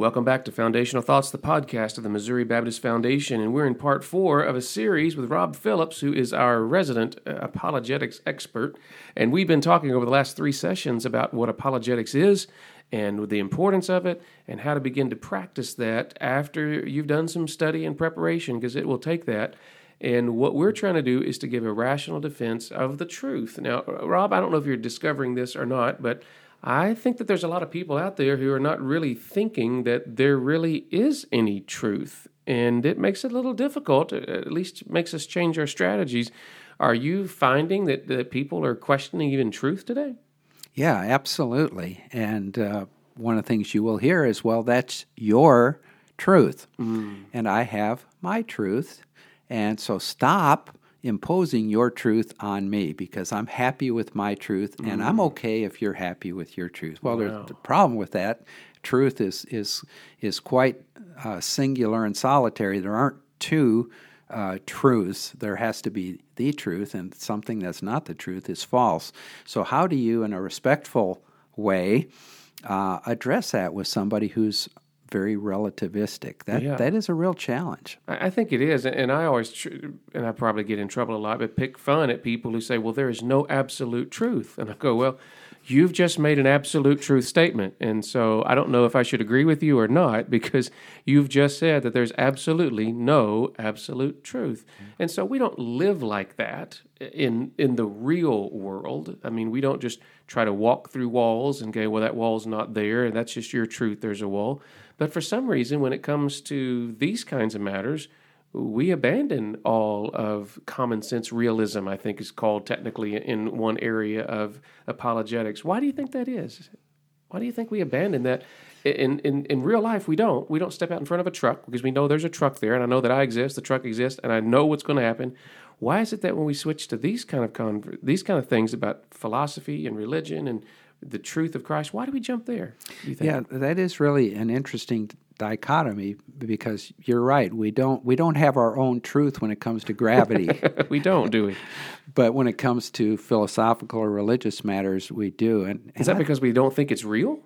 Welcome back to Foundational Thoughts, the podcast of the Missouri Baptist Foundation. And we're in part four of a series with Rob Phillips, who is our resident uh, apologetics expert. And we've been talking over the last three sessions about what apologetics is and the importance of it and how to begin to practice that after you've done some study and preparation, because it will take that. And what we're trying to do is to give a rational defense of the truth. Now, Rob, I don't know if you're discovering this or not, but I think that there's a lot of people out there who are not really thinking that there really is any truth. And it makes it a little difficult, at least makes us change our strategies. Are you finding that, that people are questioning even truth today? Yeah, absolutely. And uh, one of the things you will hear is, well, that's your truth. Mm. And I have my truth. And so stop imposing your truth on me because I'm happy with my truth and mm. I'm okay if you're happy with your truth. Well, wow. there's the problem with that. Truth is is is quite uh, singular and solitary. There aren't two uh, truths. There has to be the truth, and something that's not the truth is false. So, how do you, in a respectful way, uh, address that with somebody who's very relativistic. That yeah. that is a real challenge. I think it is, and I always tr- and I probably get in trouble a lot, but pick fun at people who say, "Well, there is no absolute truth," and I go, "Well." You've just made an absolute truth statement. And so I don't know if I should agree with you or not because you've just said that there's absolutely no absolute truth. And so we don't live like that in in the real world. I mean, we don't just try to walk through walls and go, well, that wall's not there, and that's just your truth. There's a wall. But for some reason, when it comes to these kinds of matters, we abandon all of common sense realism, I think is called technically in one area of apologetics. Why do you think that is? Why do you think we abandon that? In, in, in real life, we don't. We don't step out in front of a truck because we know there's a truck there, and I know that I exist, the truck exists, and I know what's going to happen. Why is it that when we switch to these kind of con- these kind of things about philosophy and religion and the truth of Christ. Why do we jump there? Yeah, that is really an interesting dichotomy because you're right. We don't we don't have our own truth when it comes to gravity. we don't, do we? but when it comes to philosophical or religious matters, we do. And, and is that I, because we don't think it's real?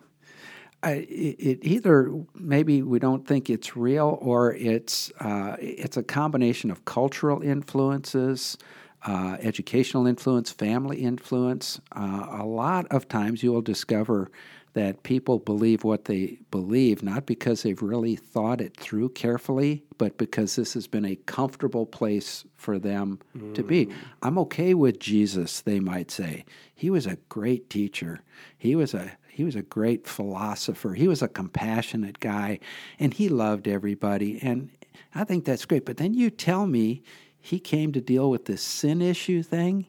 I, it, either maybe we don't think it's real, or it's uh, it's a combination of cultural influences uh, educational influence, family influence. Uh, a lot of times you will discover that people believe what they believe not because they've really thought it through carefully, but because this has been a comfortable place for them mm. to be. Mm. I'm okay with Jesus, they might say. He was a great teacher. He was a he was a great philosopher. He was a compassionate guy and he loved everybody and I think that's great. But then you tell me he came to deal with this sin issue thing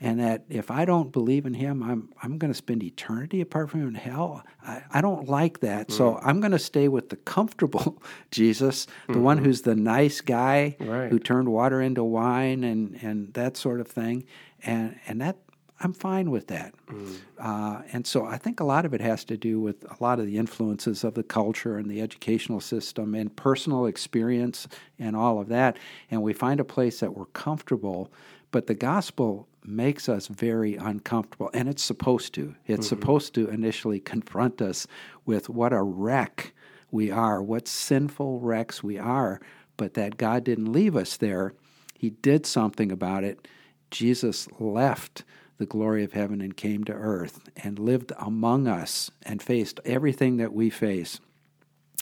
and that if I don't believe in him, I'm I'm going to spend eternity apart from him in hell. I, I don't like that, mm. so I'm going to stay with the comfortable Jesus, the mm-hmm. one who's the nice guy right. who turned water into wine and and that sort of thing, and and that I'm fine with that. Mm. Uh, and so I think a lot of it has to do with a lot of the influences of the culture and the educational system and personal experience and all of that. And we find a place that we're comfortable, but the gospel makes us very uncomfortable. And it's supposed to. It's mm-hmm. supposed to initially confront us with what a wreck we are, what sinful wrecks we are, but that God didn't leave us there. He did something about it. Jesus left the glory of heaven and came to earth and lived among us and faced everything that we face,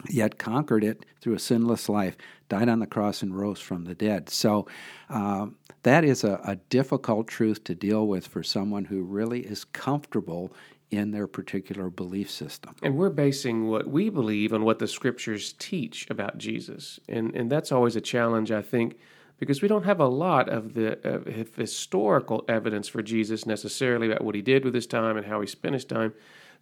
yet conquered it through a sinless life, died on the cross, and rose from the dead. So uh, that is a, a difficult truth to deal with for someone who really is comfortable in their particular belief system. And we're basing what we believe on what the scriptures teach about Jesus. And and that's always a challenge I think because we don't have a lot of the historical evidence for Jesus necessarily about what he did with his time and how he spent his time.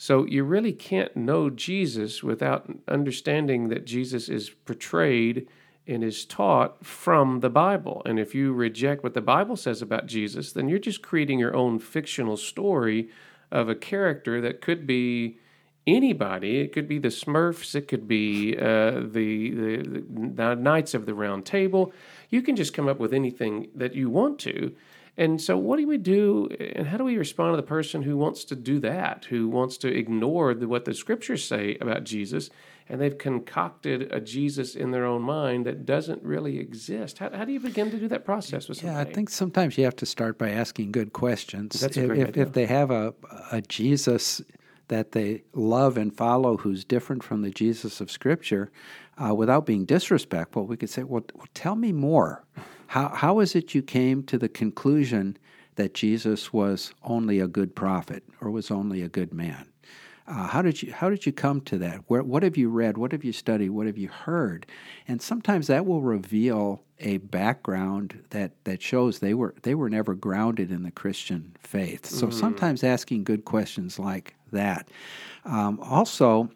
So you really can't know Jesus without understanding that Jesus is portrayed and is taught from the Bible. And if you reject what the Bible says about Jesus, then you're just creating your own fictional story of a character that could be anybody. It could be the Smurfs. It could be uh, the, the, the Knights of the Round Table. You can just come up with anything that you want to. And so, what do we do, and how do we respond to the person who wants to do that, who wants to ignore the, what the scriptures say about Jesus, and they've concocted a Jesus in their own mind that doesn't really exist? How, how do you begin to do that process with somebody? Yeah, I think sometimes you have to start by asking good questions. That's a if, great if, idea. if they have a, a Jesus that they love and follow who's different from the Jesus of Scripture, uh, without being disrespectful, we could say, well, well, tell me more. How, how is it you came to the conclusion that Jesus was only a good prophet or was only a good man? Uh, how did you how did you come to that? Where, what have you read? What have you studied? What have you heard? And sometimes that will reveal a background that, that shows they were they were never grounded in the Christian faith. So sometimes asking good questions like that. Um, also,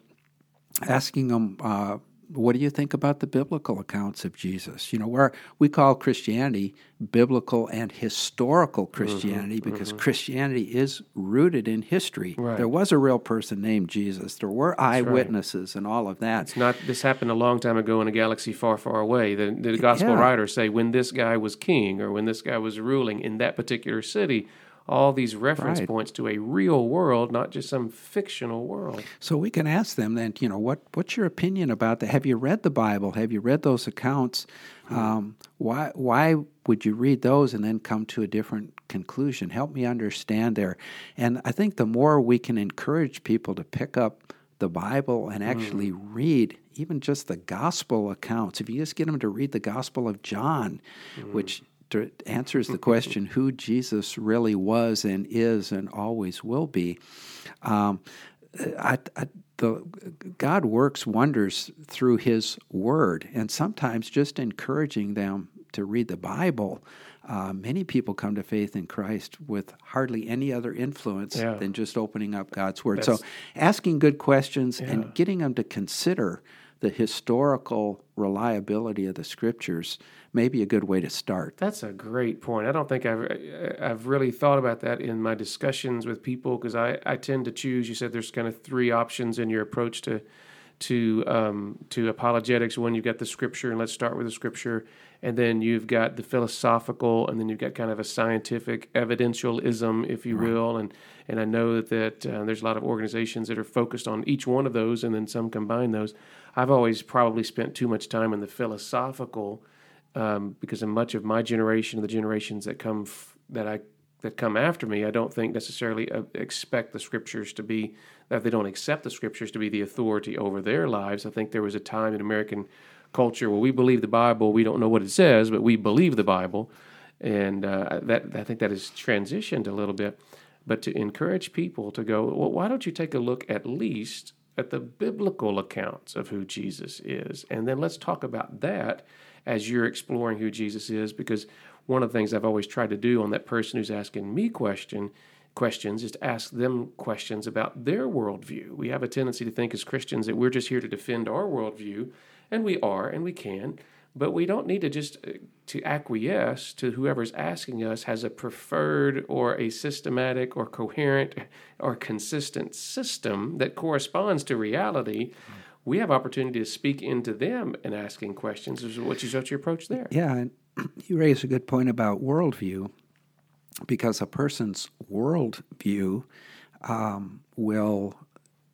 asking them, uh, what do you think about the biblical accounts of Jesus? You know, where we call Christianity biblical and historical mm-hmm, Christianity because mm-hmm. Christianity is rooted in history. Right. There was a real person named Jesus. There were eyewitnesses and all of that. It's not. This happened a long time ago in a galaxy far, far away. The, the gospel Yeah. writers say when this guy was king or when this guy was ruling in that particular city. All these reference Right. points to a real world, not just some fictional world. So we can ask them then, you know, what what's your opinion about that? Have you read the Bible? Have you read those accounts? Um, why why would you read those and then come to a different conclusion? Help me understand there. And I think the more we can encourage people to pick up the Bible and actually read even just the gospel accounts, if you just get them to read the Gospel of John, which to- answers the question who Jesus really was and is and always will be. Um, I, I, the, God works wonders through His Word, and sometimes just encouraging them to read the Bible. Uh, many people come to faith in Christ with hardly any other influence Yeah. than just opening up God's Word. That's- so, asking good questions Yeah. and getting them to consider the historical reliability of the Scriptures may be a good way to start. That's a great point. I don't think I've I've really thought about that in my discussions with people because I, I tend to choose. You said there's kind of three options in your approach to to um, to apologetics. One, you've got the scripture, and let's start with the scripture, and then you've got the philosophical, and then you've got kind of a scientific evidentialism, if you will. And and I know that, that uh, there's a lot of organizations that are focused on each one of those, and then some combine those. I've always probably spent too much time in the philosophical um, because in much of my generation, the generations that come f- that I that come after me, I don't think necessarily uh, expect the scriptures to be that they don't accept the scriptures to be the authority over their lives. I think there was a time in American culture where we believe the Bible, we don't know what it says, but we believe the Bible, and uh, that I think that has transitioned a little bit. But to encourage people to go, well, why don't you take a look at least at the biblical accounts of who Jesus is, and then let's talk about that as you're exploring who Jesus is, because one of the things I've always tried to do on that person who's asking me question questions is to ask them questions about their worldview. We have a tendency to think as Christians that we're just here to defend our worldview, and we are, and we can, but we don't need to just uh, to acquiesce to whoever's asking us has a preferred or a systematic or coherent or consistent system that corresponds to reality. We have opportunity to speak into them and asking questions. Is what is what's your approach there? Yeah, and you raise a good point about worldview because a person's worldview um, will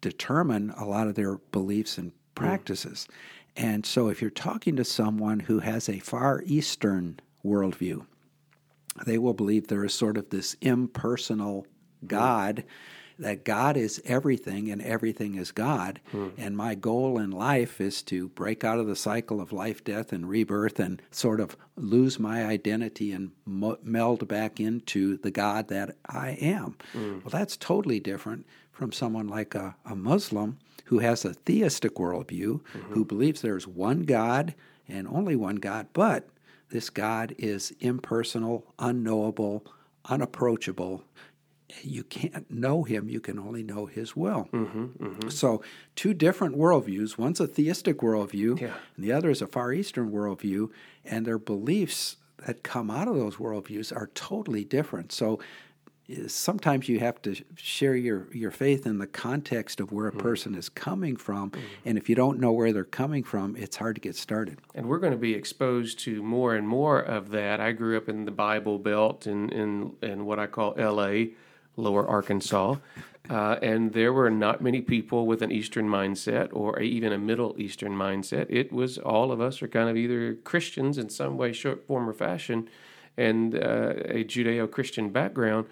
determine a lot of their beliefs and practices. And so, if you're talking to someone who has a Far Eastern worldview, they will believe there is sort of this impersonal God, that God is everything and everything is God. Hmm. And my goal in life is to break out of the cycle of life, death, and rebirth and sort of lose my identity and mo- meld back into the God that I am. Hmm. Well, that's totally different from someone like a, a Muslim who has a theistic worldview, mm-hmm. who believes there's one God and only one God, but this God is impersonal, unknowable, unapproachable. You can't know him, you can only know his will. Mm-hmm, mm-hmm. So, two different worldviews one's a theistic worldview, Yeah. and the other is a Far Eastern worldview, and their beliefs that come out of those worldviews are totally different. So, sometimes you have to share your, your faith in the context of where a person is coming from. And if you don't know where they're coming from, it's hard to get started. And we're going to be exposed to more and more of that. I grew up in the Bible Belt in, in, in what I call LA, Lower Arkansas. Uh, and there were not many people with an Eastern mindset or even a Middle Eastern mindset. It was all of us are kind of either Christians in some way, short form, or fashion, and uh, a Judeo Christian background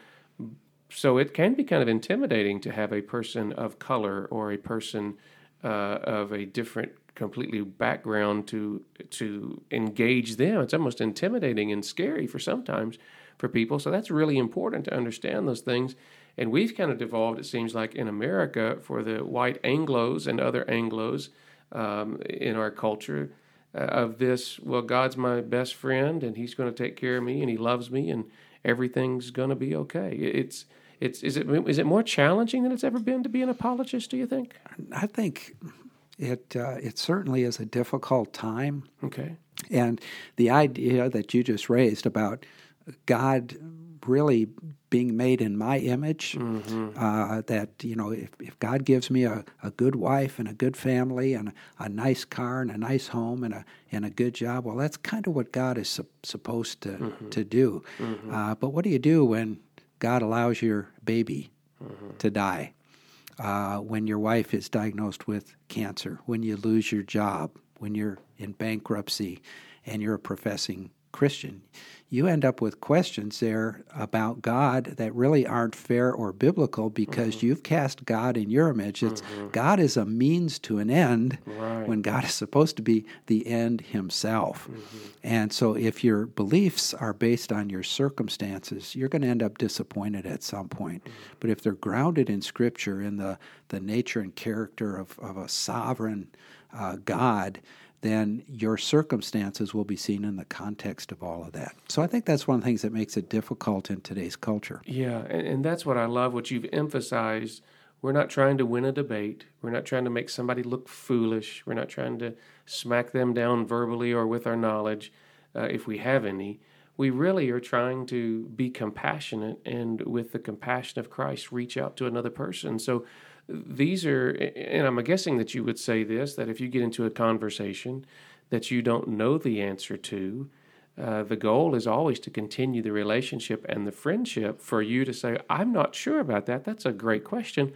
so it can be kind of intimidating to have a person of color or a person uh, of a different completely background to to engage them. It's almost intimidating and scary for sometimes for people. So that's really important to understand those things. And we've kind of devolved it seems like in america for the white anglos and other anglos um, in our culture uh, of this well god's my best friend and he's going to take care of me and he loves me and everything's going to be okay. It's it's is it is it more challenging than it's ever been to be an apologist? Do you think? I think it uh, it certainly is a difficult time. Okay. And the idea that you just raised about God really being made in my image, mm-hmm. uh, that, you know, if, if God gives me a, a good wife and a good family and a, a, nice car and a nice home and a, and a good job, well, that's kind of what God is su- supposed to, mm-hmm. to do. Mm-hmm. Uh, but what do you do when God allows your baby mm-hmm. to die, uh, when your wife is diagnosed with cancer, when you lose your job, when you're in bankruptcy and you're a professing Christian you end up with questions there about God that really aren't fair or biblical because mm-hmm. you've cast God in your image. It's mm-hmm. God is a means to an end right. when God is supposed to be the end himself. Mm-hmm. And so if your beliefs are based on your circumstances, you're going to end up disappointed at some point. Mm-hmm. But if they're grounded in scripture in the the nature and character of, of a sovereign uh, God, then your circumstances will be seen in the context of all of that. So I think that's one of the things that makes it difficult in today's culture. Yeah, and, and that's what I love, what you've emphasized. We're not trying to win a debate. We're not trying to make somebody look foolish. We're not trying to smack them down verbally or with our knowledge, uh, if we have any. We really are trying to be compassionate and, with the compassion of Christ, reach out to another person. So these are, and I'm guessing that you would say this that if you get into a conversation that you don't know the answer to, uh, the goal is always to continue the relationship and the friendship for you to say, I'm not sure about that. That's a great question.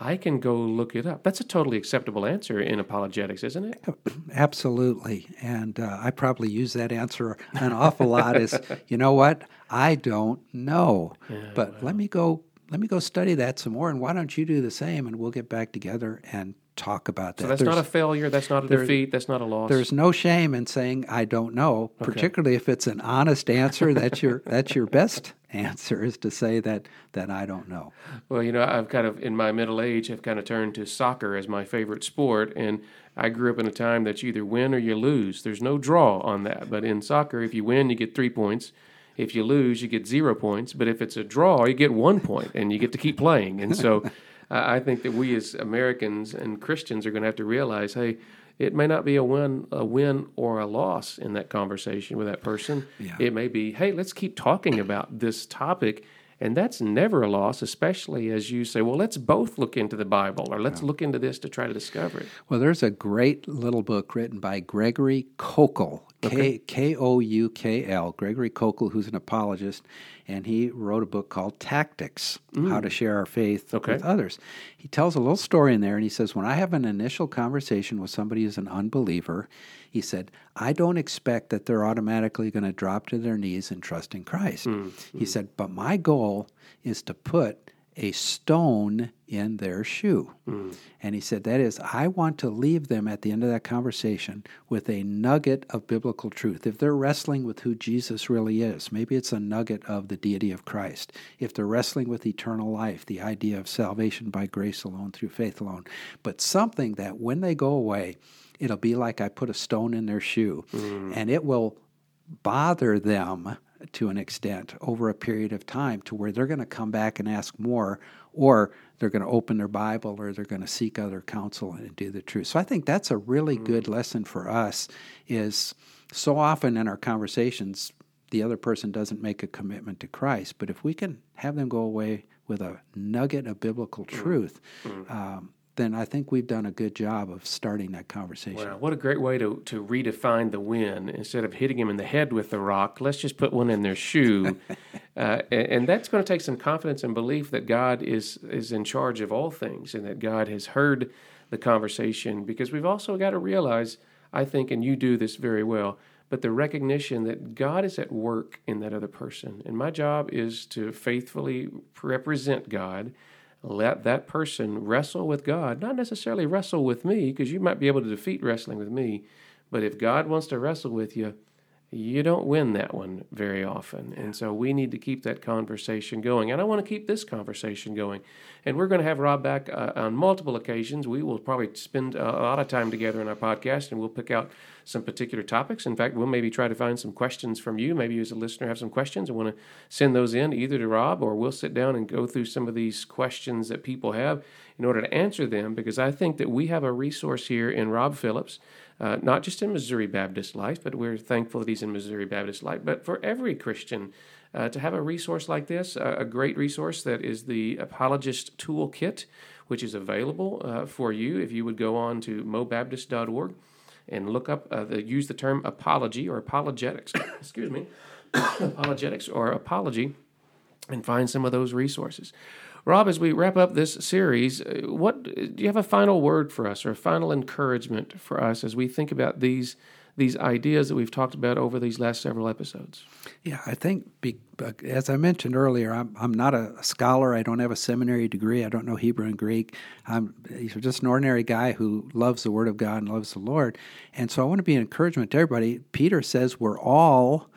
I can go look it up. That's a totally acceptable answer in apologetics, isn't it? Absolutely. And uh, I probably use that answer an awful lot as, you know what? I don't know. Yeah, but well. let me go let me go study that some more, and why don't you do the same, and we'll get back together and talk about that. So that's there's, not a failure. That's not a defeat. That's not a loss. There's no shame in saying I don't know, okay. particularly if it's an honest answer. that's your that's your best answer is to say that that I don't know. Well, you know, I've kind of in my middle age have kind of turned to soccer as my favorite sport, and I grew up in a time that you either win or you lose. There's no draw on that. But in soccer, if you win, you get three points. If you lose, you get zero points. But if it's a draw, you get one point and you get to keep playing. And so I think that we as Americans and Christians are going to have to realize hey, it may not be a win, a win or a loss in that conversation with that person. Yeah. It may be, hey, let's keep talking about this topic and that's never a loss, especially as you say, well, let's both look into the Bible or let's yeah. look into this to try to discover it. Well, there's a great little book written by Gregory Koukl, K O U K L, Gregory Koukl, who's an apologist, and he wrote a book called Tactics mm. How to Share Our Faith okay. with Others. He tells a little story in there, and he says, When I have an initial conversation with somebody who's an unbeliever, he said, I don't expect that they're automatically going to drop to their knees and trust in Christ. Mm-hmm. He said, but my goal is to put a stone in their shoe. Mm. And he said, That is, I want to leave them at the end of that conversation with a nugget of biblical truth. If they're wrestling with who Jesus really is, maybe it's a nugget of the deity of Christ. If they're wrestling with eternal life, the idea of salvation by grace alone, through faith alone, but something that when they go away, it'll be like I put a stone in their shoe, mm. and it will bother them to an extent over a period of time to where they're going to come back and ask more, or they're going to open their Bible, or they're going to seek other counsel and do the truth. So I think that's a really mm. good lesson for us. Is so often in our conversations, the other person doesn't make a commitment to Christ. But if we can have them go away with a nugget of biblical mm. truth, mm-hmm. um, then I think we've done a good job of starting that conversation. Wow, what a great way to, to redefine the win. Instead of hitting him in the head with the rock, let's just put one in their shoe. uh, and, and, that's going to take some confidence and belief that God is, is in charge of all things and that God has heard the conversation. Because we've also got to realize, I think, and you do this very well, but the recognition that God is at work in that other person. And my job is to faithfully represent God let that person wrestle with God, not necessarily wrestle with me, because you might be able to defeat wrestling with me. But if God wants to wrestle with you, you don't win that one very often. And so we need to keep that conversation going. And I want to keep this conversation going. And we're going to have Rob back uh, on multiple occasions. We will probably spend a lot of time together in our podcast and we'll pick out some particular topics. In fact, we'll maybe try to find some questions from you. Maybe you, as a listener, have some questions and want to send those in either to Rob or we'll sit down and go through some of these questions that people have in order to answer them because I think that we have a resource here in Rob Phillips. Uh, not just in Missouri Baptist life, but we're thankful that he's in Missouri Baptist life, but for every Christian uh, to have a resource like this, a great resource that is the Apologist Toolkit, which is available uh, for you if you would go on to mobaptist.org and look up, uh, the, use the term apology or apologetics, excuse me, apologetics or apology, and find some of those resources. Rob, as we wrap up this series, uh, what do you have a final word for us or a final encouragement for us as we think about these these ideas that we've talked about over these last several episodes? Yeah, I think, be, as I mentioned earlier, I'm, I'm not a scholar. I don't have a seminary degree. I don't know Hebrew and Greek. I'm just an ordinary guy who loves the Word of God and loves the Lord. And so I want to be an encouragement to everybody. Peter says we're all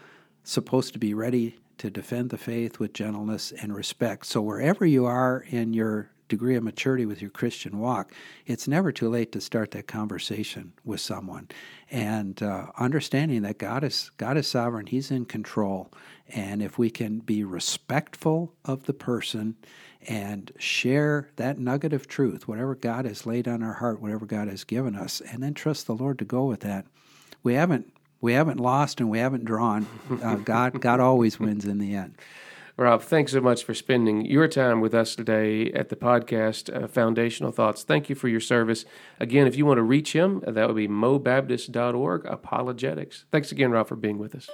supposed to be ready to defend the faith with gentleness and respect. So wherever you are in your degree of maturity with your Christian walk, it's never too late to start that conversation with someone, and uh, understanding that God is God is sovereign; He's in control, and if we can be respectful of the person and share that nugget of truth, whatever God has laid on our heart, whatever God has given us, and then trust the Lord to go with that. We haven't we haven't lost and we haven't drawn. Uh, God God always wins in the end. Rob, thanks so much for spending your time with us today at the podcast, uh, Foundational Thoughts. Thank you for your service. Again, if you want to reach him, that would be mobaptist.org, apologetics. Thanks again, Rob, for being with us.